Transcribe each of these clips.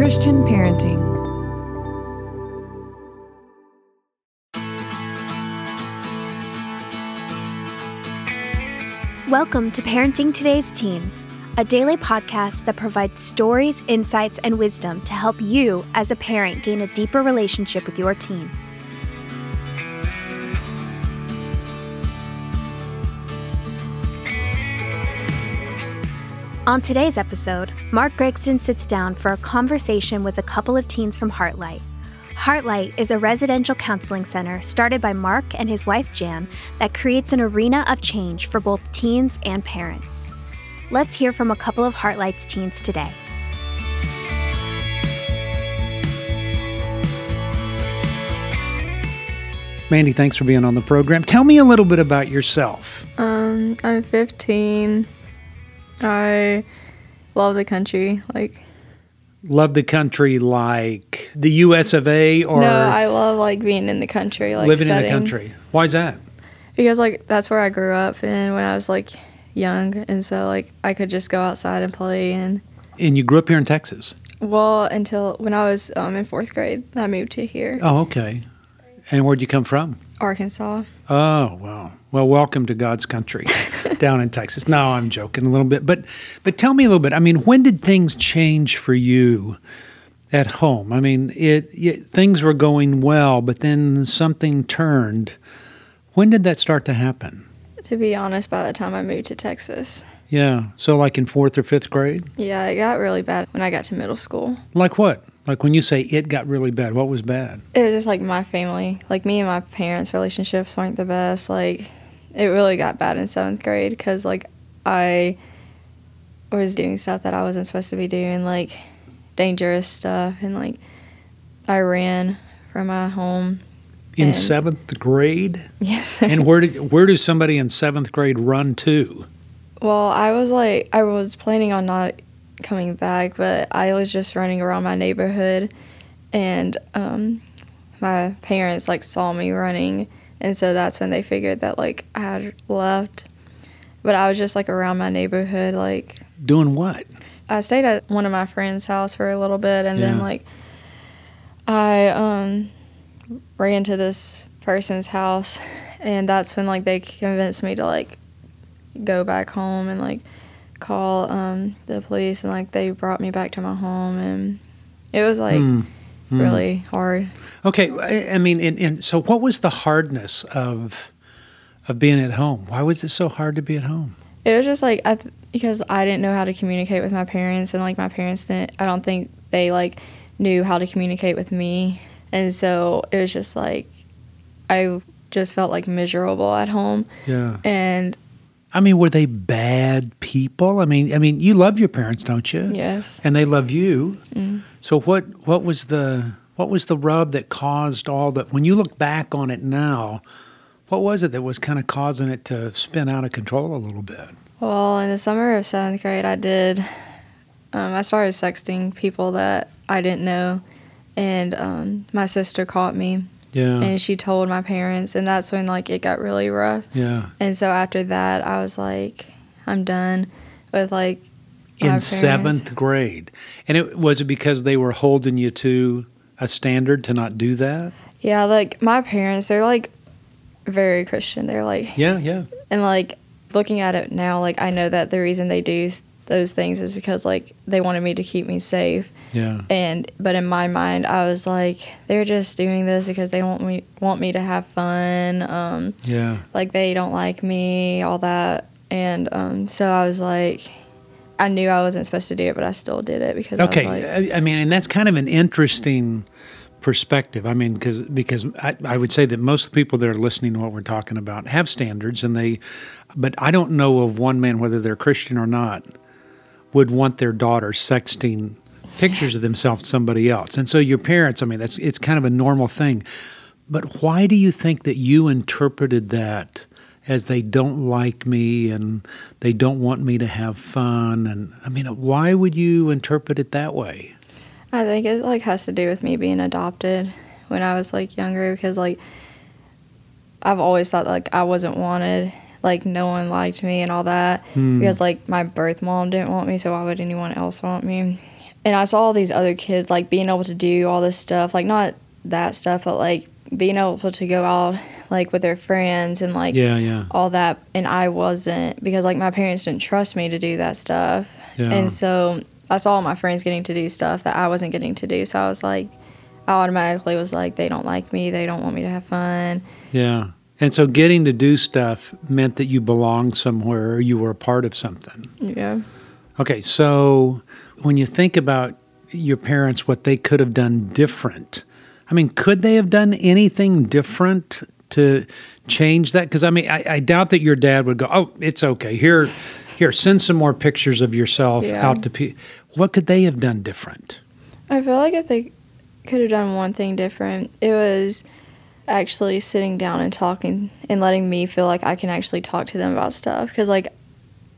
Christian Parenting. Welcome to Parenting Today's Teens, a daily podcast that provides stories, insights, and wisdom to help you, as a parent, gain a deeper relationship with your teen. On today's episode, Mark Gregston sits down for a conversation with a couple of teens from Heartlight. Heartlight is a residential counseling center started by Mark and his wife Jan that creates an arena of change for both teens and parents. Let's hear from a couple of Heartlight's teens today. Mandy, thanks for being on the program. Tell me a little bit about yourself. Um, I'm 15. I love the country. Like, Love the country like the US of A or no, I love like being in the country, like living setting. in the country. Why is that? because like that's where I grew up and when I was like young, and so like I could just go outside and play. And And you grew up here in Texas. well, until when I was um, in fourth grade, I moved to here, Oh, okay. And where'd you come from? Arkansas. Oh, wow. Well, welcome to God's country down in Texas. No, I'm joking a little bit, but but tell me a little bit. I mean, when did things change for you at home? I mean, it, it things were going well, but then something turned. When did that start to happen? To be honest, by the time I moved to Texas, Yeah. So like in 4th or 5th grade? yeah, it got really bad when I got to middle school. Like what? Like when you say it got really bad, what was bad? it was just like my family, like me and my parents' relationships weren't the best. Like it really got bad in seventh grade because like I was doing stuff that I wasn't supposed to be doing, like dangerous stuff, and like I ran from my home. In And- 7th grade? Yes. sir. And where did where does somebody in 7th grade run to? well, I was like I was planning on not coming back, but I was just running around my neighborhood, and um, my parents like saw me running, and so that's when they figured that like I had left. But I was just like around my neighborhood, like Doing what? I stayed at one of my friends' house for a little bit, and then like I um ran to this person's house, and that's when like they convinced me to like go back home and like call um the police, and like they brought me back to my home, and it was like. Hmm. really hard. Okay, I, I mean, and, and so what was the hardness of of being at home? Why was it so hard to be at home? It was just like I th- because I didn't know how to communicate with my parents, and like my parents didn't. I don't think they like knew how to communicate with me, and so it was just like I just felt like miserable at home, Yeah. and I mean, were they bad people? I mean, I mean, you love your parents, don't you? yes, And they love you. Mm. So what what was the what was the rub that caused all that? When you look back on it now, what was it that was kind of causing it to spin out of control a little bit? Well, in the summer of seventh grade, I did. Um, I started sexting people that I didn't know, and um, my sister caught me, Yeah. and she told my parents, and that's when like it got really rough. yeah. And so after that, I was like, I'm done with like in seventh grade. And it was it because they were holding you to a standard to not do that? Yeah, like my parents, they're like very Christian. They're like, Yeah, yeah. and like looking at it now, like I know that the reason they do those things is because like they wanted me to keep me safe. Yeah. And but in my mind, I was like, they're just doing this because they want me want me to have fun. Um, Yeah. like they don't like me, all that. And um, so I was like, I knew I wasn't supposed to do it, but I still did it because Okay. I was like, I, I mean, and that's kind of an interesting perspective. I mean, cause, because I, I would say that most of the people that are listening to what we're talking about have standards and they, but I don't know of one man, whether they're Christian or not, would want their daughter sexting pictures of themselves to somebody else. And so your parents, I mean, that's it's kind of a normal thing. But why do you think that you interpreted that as they don't like me and they don't want me to have fun? And I mean, why would you interpret it that way? I think it like has to do with me being adopted when I was like younger because like I've always thought like I wasn't wanted, like no one liked me and all that Hmm. because like my birth mom didn't want me, so why would anyone else want me? and I saw all these other kids like being able to do all this stuff, like not that stuff, but like being able to go out like with their friends and like Yeah, yeah. all that and I wasn't because like my parents didn't trust me to do that stuff. Yeah. And so I saw all my friends getting to do stuff that I wasn't getting to do. So I was like I automatically was like they don't like me, they don't want me to have fun. Yeah. And so getting to do stuff meant that you belonged somewhere or you were a part of something. Yeah. Okay, so when you think about your parents, what they could have done different, I mean, could they have done anything different to change that? Because I mean, I, I doubt that your dad would go, "Oh, it's okay. Here, here, send some more pictures of yourself Yeah. out to people." What could they have done different? I feel like if they could have done one thing different, it was actually sitting down and talking and letting me feel like I can actually talk to them about stuff. Because, like,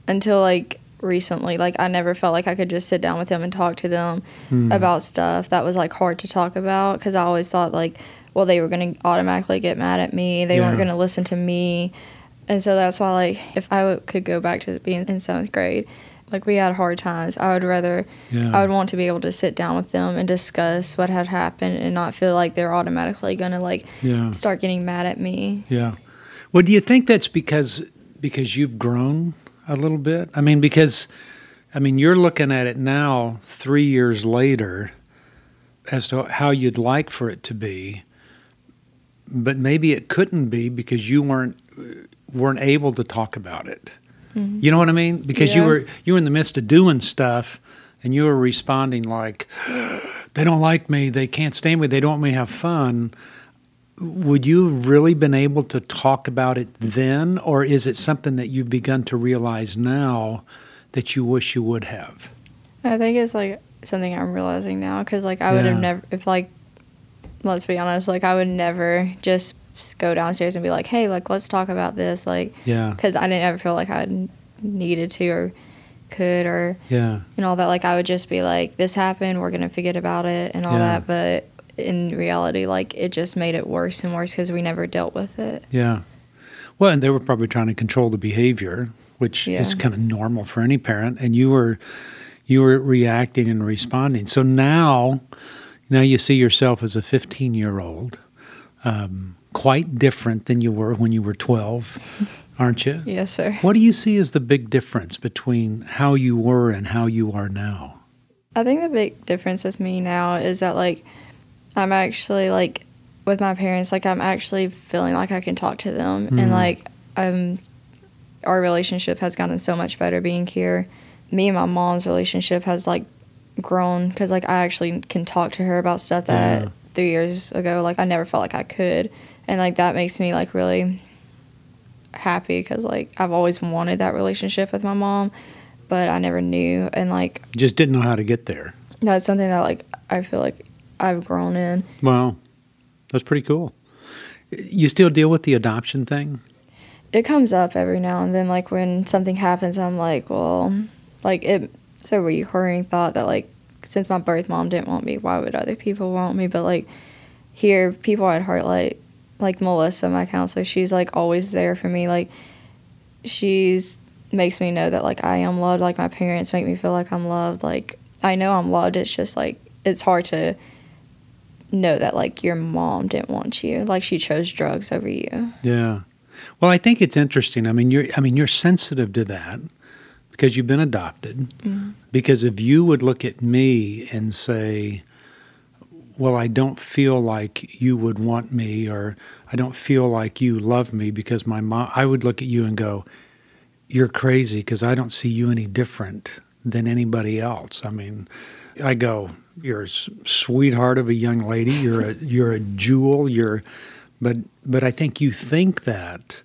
until like recently, like, I never felt like I could just sit down with them and talk to them hmm. about stuff that was like hard to talk about. Because I always thought, like, well, they were going to automatically get mad at me, they weren't going to listen to me. And so that's why, like, if I w- could go back to being in seventh grade, like, we had hard times, I would rather Yeah. I would want to be able to sit down with them and discuss what had happened and not feel like they're automatically gonna like Yeah. start getting mad at me. Yeah. Well, do you think that's because because you've grown a little bit? I mean, because I mean, you're looking at it now, three years later, as to how you'd like for it to be, but maybe it couldn't be because you weren't weren't able to talk about it. You know what I mean? Because you were you were in the midst of doing stuff, and you were responding like, "They don't like me. They can't stand me. They don't want me to have fun." would you have really been able to talk about it then, or is it something that you've begun to realize now that you wish you would have? I think it's like something I'm realizing now because like I would have never if like let's be honest like I would never just s- go downstairs and be like hey like let's talk about this like Yeah, because I didn't ever feel like I needed to or could or yeah, and all that like I would just be like this happened we're gonna forget about it and all Yeah. that but in reality like it just made it worse and worse because we never dealt with it. yeah. Well, and they were probably trying to control the behavior, which is kind of normal for any parent, and you were you were reacting and responding. So now, now you see yourself as a 15 year old, um, quite different than you were when you were 12, aren't you? Yes, sir. What do you see as the big difference between how you were and how you are now? I think the big difference with me now is that like I'm actually like with my parents like I'm actually feeling like I can talk to them and like um our relationship has gotten so much better being here. Me and my mom's relationship has like grown cuz like I actually can talk to her about stuff that Yeah. 3 years ago like I never felt like I could and like that makes me like really happy cuz like I've always wanted that relationship with my mom but I never knew and like Just didn't know how to get there. that's something that like I feel like I've grown in. Well, that's pretty cool. You still deal with the adoption thing? It comes up every now and then, like when something happens, I'm like, well, like it. It's a recurring thought that like since my birth mom didn't want me, why would other people want me? But like here, people at Heartlight, like Melissa, my counselor, she's like always there for me. Like she's makes me know that like I am loved. Like my parents make me feel like I'm loved. Like I know I'm loved. It's just like it's hard to know that like your mom didn't want you. Like she chose drugs over you. Yeah. Well, I think it's interesting. I mean, you're I mean, you're sensitive to that because you've been adopted. Mm-hmm. Because if you would look at me and say, "Well, I don't feel like you would want me or I don't feel like you love me because my mom," I would look at you and go, "You're crazy because I don't see you any different than anybody else." I mean, I go, "You're a sweetheart of a young lady. You're a you're a jewel. You're," but but I think you think that,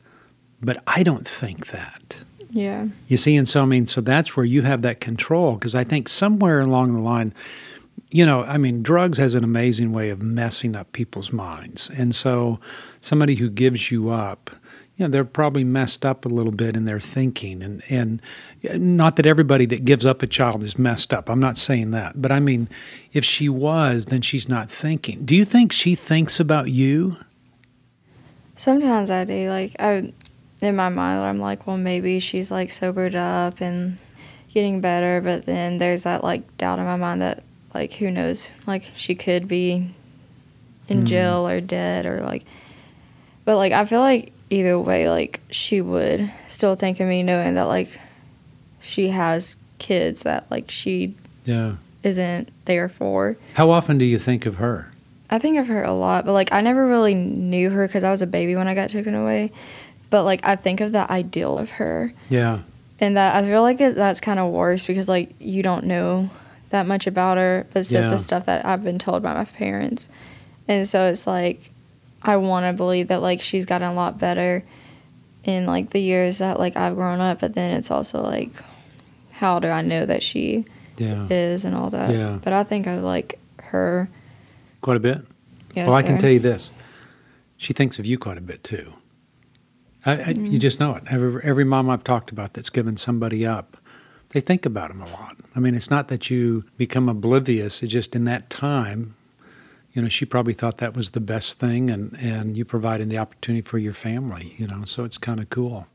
but I don't think that. Yeah. You see, and so I mean, so that's where you have that control because I think somewhere along the line, you know, I mean, drugs has an amazing way of messing up people's minds, and so somebody who gives you up, you know, they're probably messed up a little bit in their thinking, and and not that everybody that gives up a child is messed up. I'm not saying that, but I mean, if she was, then she's not thinking. Do you think she thinks about you? Sometimes I do. Like I, in my mind, I'm like, well, maybe she's like sobered up and getting better. But then there's that like doubt in my mind that like who knows, like she could be in Mm. jail or dead or like but like I feel like either way like she would still think of me knowing that like she has kids that like she Yeah. isn't there for. How often do you think of her? I think of her a lot, but like I never really knew her because I was a baby when I got taken away. But like I think of the ideal of her, Yeah. and that I feel like it, that's kind of worse because like you don't know that much about her, but it's Yeah. the stuff that I've been told by my parents, and so it's like I want to believe that like she's gotten a lot better in like the years that like I've grown up, but then it's also like how do I know that she Yeah. is and all that. Yeah. But I think I like her. Quite a bit. Yes, well, I can tell you this: she thinks of you quite a bit too. I, I, Mm-hmm. You just know it. Every, every mom I've talked about that's given somebody up, they think about them a lot. I mean, it's not that you become oblivious. It's just in that time, you know, she probably thought that was the best thing, and and you providing the opportunity for your family. You know, so it's kind of cool.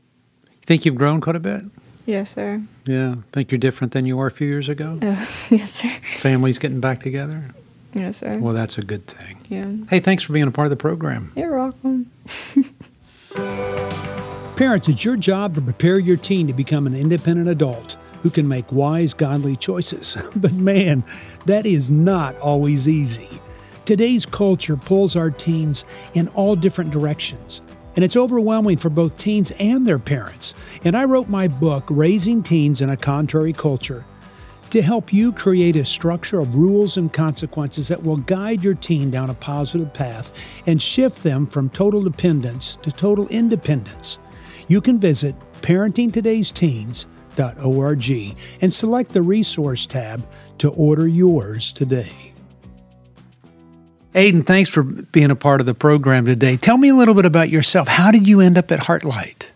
You think you've grown quite a bit? Yes, sir. Yeah. Think you're different than you were a few years ago? Oh, yes, sir. Families getting back together? Yes, sir. Well, that's a good thing. yeah. Hey, thanks for being a part of the program. You're welcome. Parents, it's your job to prepare your teen to become an independent adult who can make wise, godly choices. But man, that is not always easy. Today's culture pulls our teens in all different directions, and it's overwhelming for both teens and their parents. And I wrote my book, Raising Teens in a Contrary Culture, to help you create a structure of rules and consequences that will guide your teen down a positive path and shift them from total dependence to total independence. You can visit parentingtodaysteens.org and select the resource tab to order yours today. Aiden, thanks for being a part of the program today. Tell me a little bit about yourself. How did you end up at Heartlight?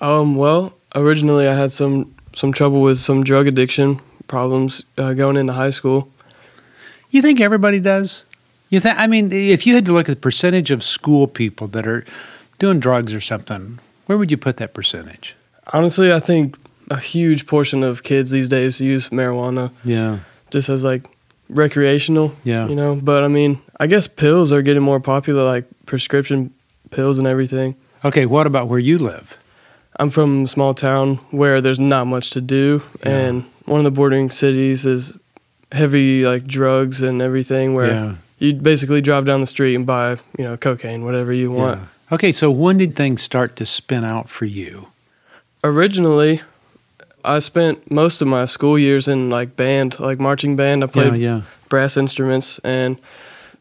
Um, well, originally I had some some trouble with some drug addiction problems uh, going into high school. You think everybody does? You think? I mean, if you had to look at the percentage of school people that are doing drugs or something, where would you put that percentage? Honestly, I think a huge portion of kids these days use marijuana Yeah, just as like recreational. Yeah. You know, but I mean, I guess pills are getting more popular, like prescription pills and everything. Okay, what about where you live? I'm from a small town where there's not much to do, Yeah. and one of the bordering cities is heavy like drugs and everything, where Yeah. you basically drive down the street and buy, you know, cocaine, whatever you want. Yeah. Okay, so when did things start to spin out for you? Originally, I spent most of my school years in like band, like marching band. I Yeah, played yeah, brass instruments, and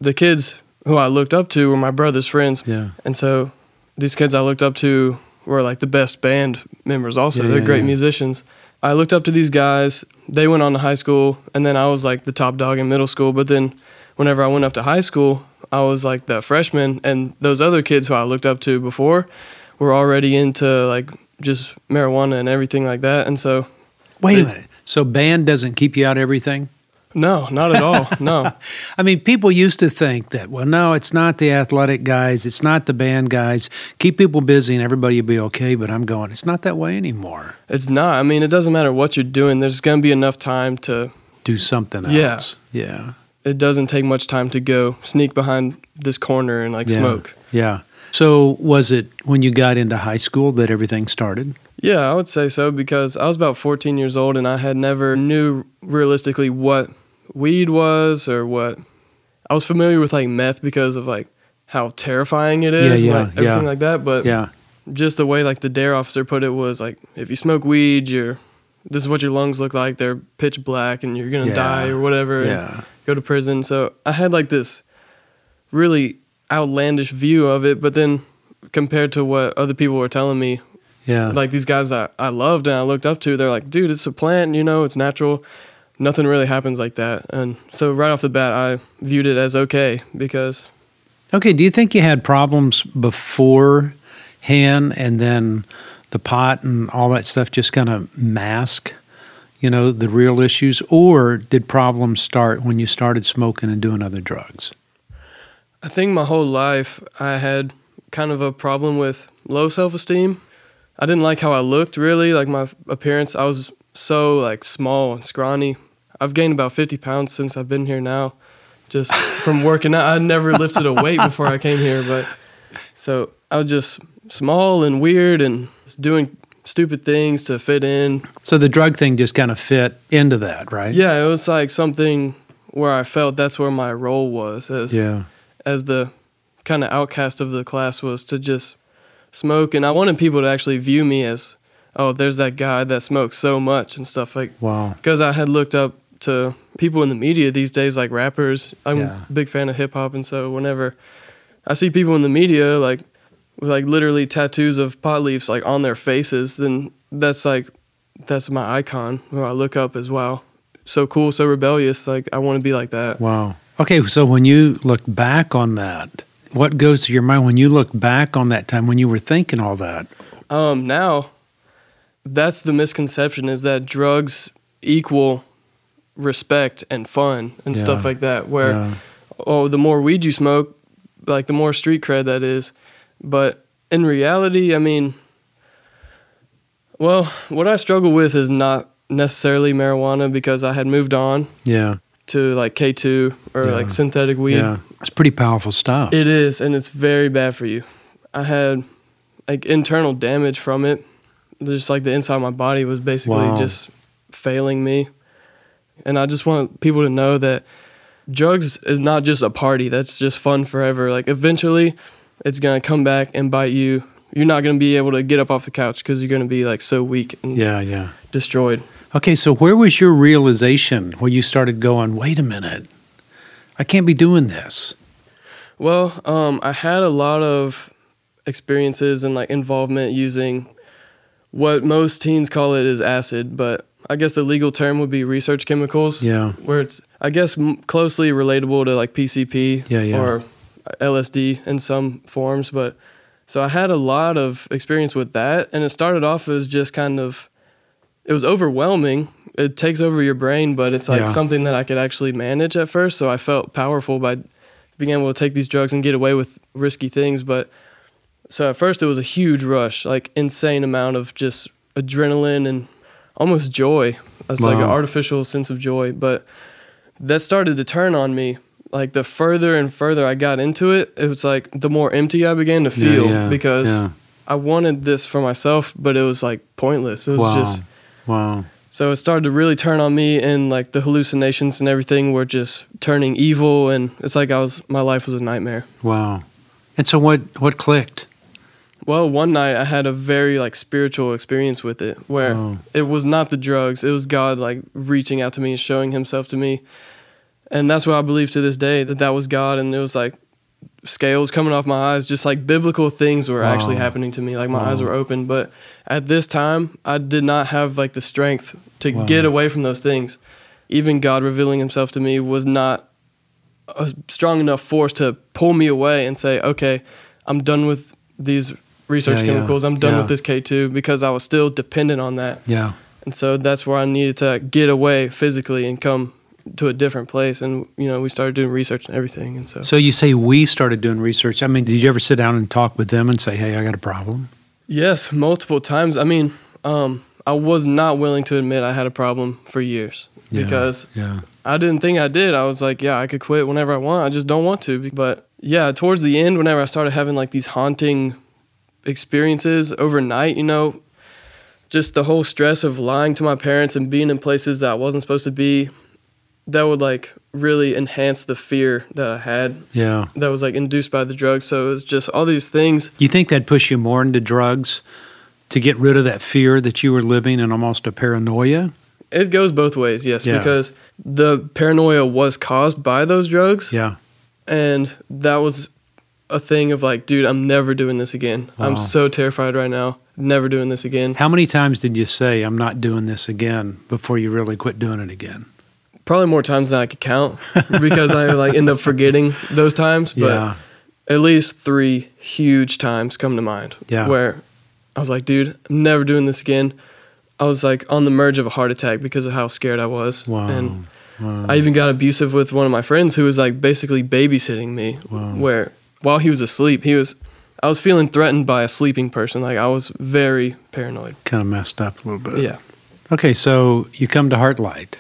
the kids who I looked up to were my brother's friends. yeah. And so these kids I looked up to were like the best band members also. Yeah, They're yeah, great yeah. musicians. I looked up to these guys. They went on to high school and then I was like the top dog in middle school, but then whenever I went up to high school, I was like the freshman and those other kids who I looked up to before were already into like just marijuana and everything like that. And so Wait a minute. So band doesn't keep you out of everything? no, not at all. No. I mean, people used to think that, well, no, it's not the athletic guys, it's not the band guys. Keep people busy and everybody will be okay. But I'm going, it's not that way anymore. It's not. I mean, it doesn't matter what you're doing. There's going to be enough time to Do something Yeah. else. Yeah. it doesn't take much time to go sneak behind this corner and like Yeah. smoke. Yeah. So was it when you got into high school that everything started? Yeah, I would say so because I was about 14 years old and I had never knew realistically what weed was or what I was familiar with like meth because of like how terrifying it is Yeah, and yeah, like everything yeah. like that, but Yeah. just the way like the DARE officer put it was like if you smoke weed, you're this is what your lungs look like. They're pitch black and you're going to Yeah. die or whatever. and Yeah. go to prison. So I had like this really outlandish view of it, but then compared to what other people were telling me, Yeah. like these guys I, I loved and I looked up to, they're like, dude, it's a plant, you know, it's natural. Nothing really happens like that. And so right off the bat, I viewed it as okay because Okay. Do you think you had problems beforehand and then the pot and all that stuff just kind of mask, you know, the real issues? Or did problems start when you started smoking and doing other drugs? I think my whole life I had kind of a problem with low self esteem. I didn't like how I looked really, like my appearance. I was so like small and scrawny. I've gained about 50 pounds since I've been here now, just from working out. I never lifted a weight before I came here, but so I was just small and weird and doing stupid things to fit in. So the drug thing just kind of fit into that, right? Yeah, it was like something where I felt that's where my role was as Yeah. As the kind of outcast of the class was to just smoke and I wanted people to actually view me as oh there's that guy that smokes so much and stuff like Wow. because I had looked up to people in the media these days like rappers I'm Yeah. a big fan of hip hop and so whenever I see people in the media like with like literally tattoos of pot leaves like on their faces then that's like that's my icon who I look up as well so cool so rebellious like I want to be like that Wow. Okay, so when you look back on that, what goes to your mind when you look back on that time when you were thinking all that? Um, now, that's the misconception is that drugs equal respect and fun and stuff like that. Where, Yeah. oh, the more weed you smoke, like the more street cred that is. But in reality, I mean, well, what I struggle with is not necessarily marijuana because I had moved on Yeah. To like K2 or Yeah. like synthetic weed. Yeah. It's pretty powerful stuff. It is, and it's very bad for you. I had like internal damage from it. Just like the inside of my body was basically Wow. just failing me. And I just want people to know that drugs is not just a party that's just fun forever. Like eventually it's going to come back and bite you. You're not going to be able to get up off the couch because you're going to be like so weak and yeah, yeah. destroyed. Okay, so where was your realization where you started going, wait a minute, I can't be doing this? Well, um, I had a lot of experiences and like involvement using what most teens call it is acid, but I guess the legal term would be research chemicals. Yeah. Where it's, I guess, m- closely relatable to like PCP Yeah, yeah. or LSD in some forms. But so I had a lot of experience with that, and it started off as just kind of, it was overwhelming. It takes over your brain, but it's like Yeah. something that I could actually manage at first. So I felt powerful by being able to take these drugs and get away with risky things. But so at first it was a huge rush, like insane amount of just adrenaline and almost joy. It's like an artificial sense of joy. But that started to turn on me. Like the further and further I got into it, it was like the more empty I began to feel yeah, because yeah. I wanted this for myself, but it was like pointless. It was wow. just wow. so it started to really turn on me, and like the hallucinations and everything were just turning evil, and it's like I was my life was a nightmare. Wow. And so what what clicked? Well, one night I had a very like spiritual experience with it, where Oh. it was not the drugs; it was God like reaching out to me and showing Himself to me, and that's what I believe to this day that that was God, and it was like scales coming off my eyes, just like biblical things were actually happening to me. Like my eyes were open, but at this time, I did not have like the strength to Wow. get away from those things. Even God revealing Himself to me was not a strong enough force to pull me away and say, "Okay, I'm done with these research Yeah, yeah. chemicals. I'm done Yeah. with this K2," because I was still dependent on that. Yeah. And so that's where I needed to get away physically and come to a different place. And you know, we started doing research and everything. And so, So you say we started doing research. I mean, did you ever sit down and talk with them and say, "Hey, I got a problem"? yes, multiple times. I mean, um, I was not willing to admit I had a problem for years Yeah, because yeah. I didn't think I did. I was like, yeah, I could quit whenever I want. I just don't want to. But yeah, towards the end, whenever I started having like these haunting experiences overnight, you know, just the whole stress of lying to my parents and being in places that I wasn't supposed to be, that would like really enhance the fear that I had Yeah. that was like induced by the drugs. So it was just all these things. You think that'd push you more into drugs to get rid of that fear that you were living in almost a paranoia? It goes both ways, yes, Yeah. because the paranoia was caused by those drugs. Yeah. and that was a thing of like dude i'm never doing this again Wow. i'm so terrified right now never doing this again How many times did you say, I'm not doing this again before you really quit doing it again? Probably more times than i could count because i like end up forgetting those times but yeah. at least three huge times come to mind Yeah. where i was like dude i'm never doing this again i was like on the merge of a heart attack because of how scared i was Wow. and wow. I even got abusive with one of my friends who was like basically babysitting me. Wow. Where while he was asleep, he was I was feeling threatened by a sleeping person. Like I was very paranoid. kind of messed up a little bit. Yeah. Okay, so you come to Heartlight.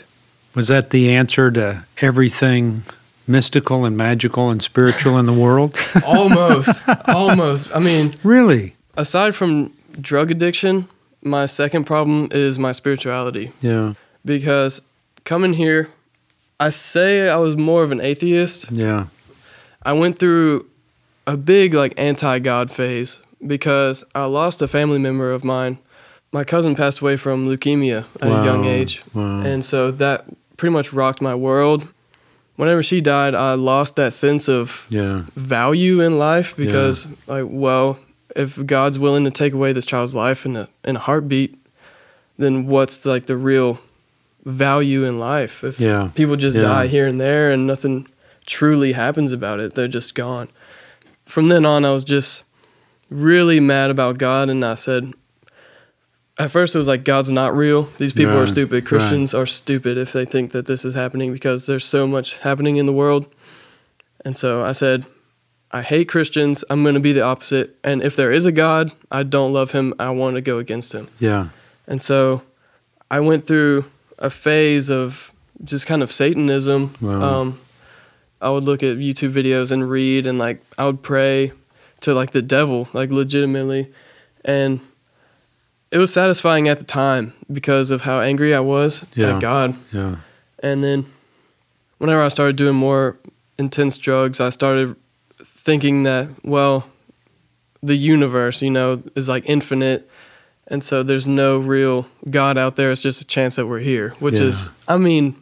Was that the answer to everything mystical and magical and spiritual in the world? almost, almost. I mean, really? aside from drug addiction, my second problem is my spirituality Yeah. because coming here, I say I was more of an atheist. Yeah. I went through a big like anti-God phase because I lost a family member of mine. My cousin passed away from leukemia at a young age, Wow. and so that pretty much rocked my world. Whenever she died, I lost that sense of Yeah. value in life because like well if god's willing to take away this child's life in a in a heartbeat then what's like the real value in life if Yeah. people just Yeah. die here and there and nothing truly happens about it they're just gone from then on i was just really mad about god and i said at first it was like god's not real these people are stupid christians are stupid if they think that this is happening because there's so much happening in the world and so I said, I hate Christians. I'm going to be the opposite. And if there is a God, I don't love him. I want to go against him. Yeah. And so I went through a phase of just kind of Satanism. Wow. Um, I would look at YouTube videos and read, and like I would pray to like the devil, like legitimately. And it was satisfying at the time because of how angry I was Yeah. at God. Yeah. And then whenever I started doing more intense drugs, I started thinking that, well, the universe, you know, is like infinite. And so there's no real God out there. It's just a chance that we're here, which is, I mean,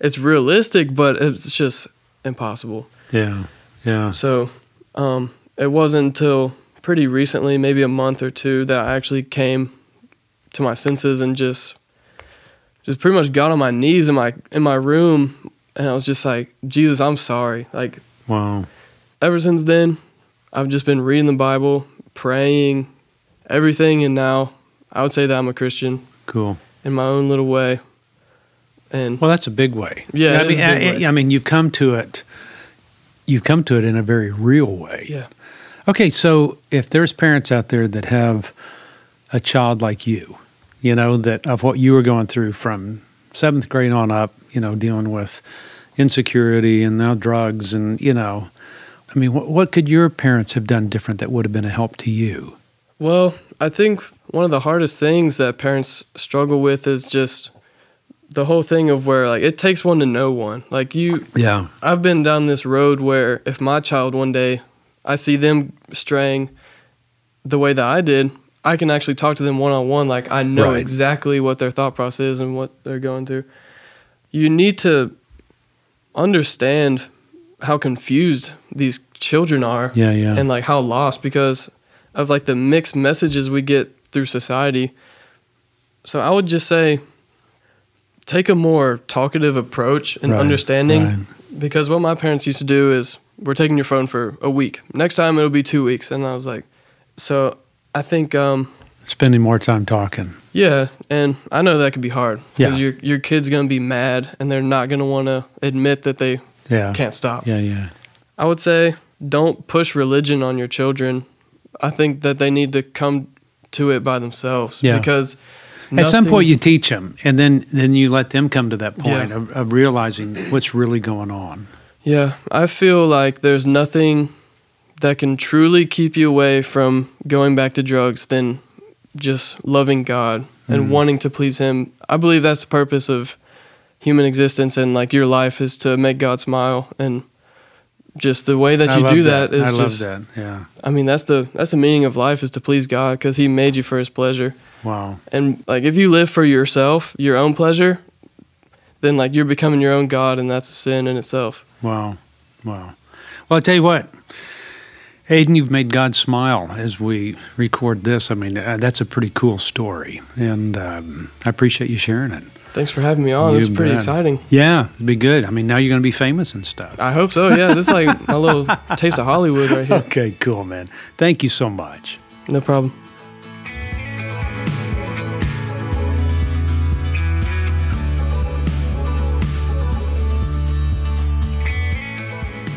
it's realistic, but it's just impossible. Yeah. Yeah. So um, it wasn't until pretty recently, maybe a month or two, that I actually came to my senses and just just pretty much got on my knees in my in my room and I was just like, Jesus, I'm sorry. Like Wow. ever since then, I've just been reading the Bible, praying, everything, and now I would say that I'm a Christian Cool. in my own little way. And Well, that's a big way. Yeah, I mean, is a big I. I mean, you've come to it. You've come to it in a very real way. yeah, Okay, so if there's parents out there that have a child like you, you know, that of what you were going through from seventh grade on up, you know, dealing with insecurity and now drugs, and you know, I mean, what, what could your parents have done different that would have been a help to you? Well, I think one of the hardest things that parents struggle with is just the whole thing of where like it takes one to know one. Like you Yeah, I've been down this road where if my child one day I see them straying the way that I did, I can actually talk to them one on one like I know Right. exactly what their thought process is and what they're going through. You need to understand how confused these children are yeah, yeah, and like how lost because of like the mixed messages we get through society. So I would just say take a more talkative approach and Right, understanding right. because what my parents used to do is we're taking your phone for a week. Next time it'll be 2 weeks and I was like so I think um spending more time talking. yeah, and I know that could be hard Yeah. your your kid's going to be mad and they're not going to want to admit that they Yeah, can't stop. Yeah, yeah, I would say don't push religion on your children. I think that they need to come to it by themselves Yeah. because At some point, you teach them, and then then you let them come to that point Yeah. of, of realizing what's really going on. Yeah, I feel like there's nothing that can truly keep you away from going back to drugs than just loving God and Mm-hmm. wanting to please Him. I believe that's the purpose of human existence and like your life is to make God smile and just the way that I you do that is I just love that. Yeah. I mean that's the that's the meaning of life is to please God cuz he made you for his pleasure. Wow. And like if you live for yourself, your own pleasure, then like you're becoming your own god and that's a sin in itself. Wow. Wow. Well, I'll tell you what, Aiden, you've made God smile as we record this. I mean, uh, that's a pretty cool story, and um, I appreciate you sharing it. Thanks for having me on. It's pretty bet. exciting. Yeah, it'd be good. I mean, now you're going to be famous and stuff. I hope so. Yeah, this is like a little taste of Hollywood right here. Okay, cool, man. Thank you so much. No problem.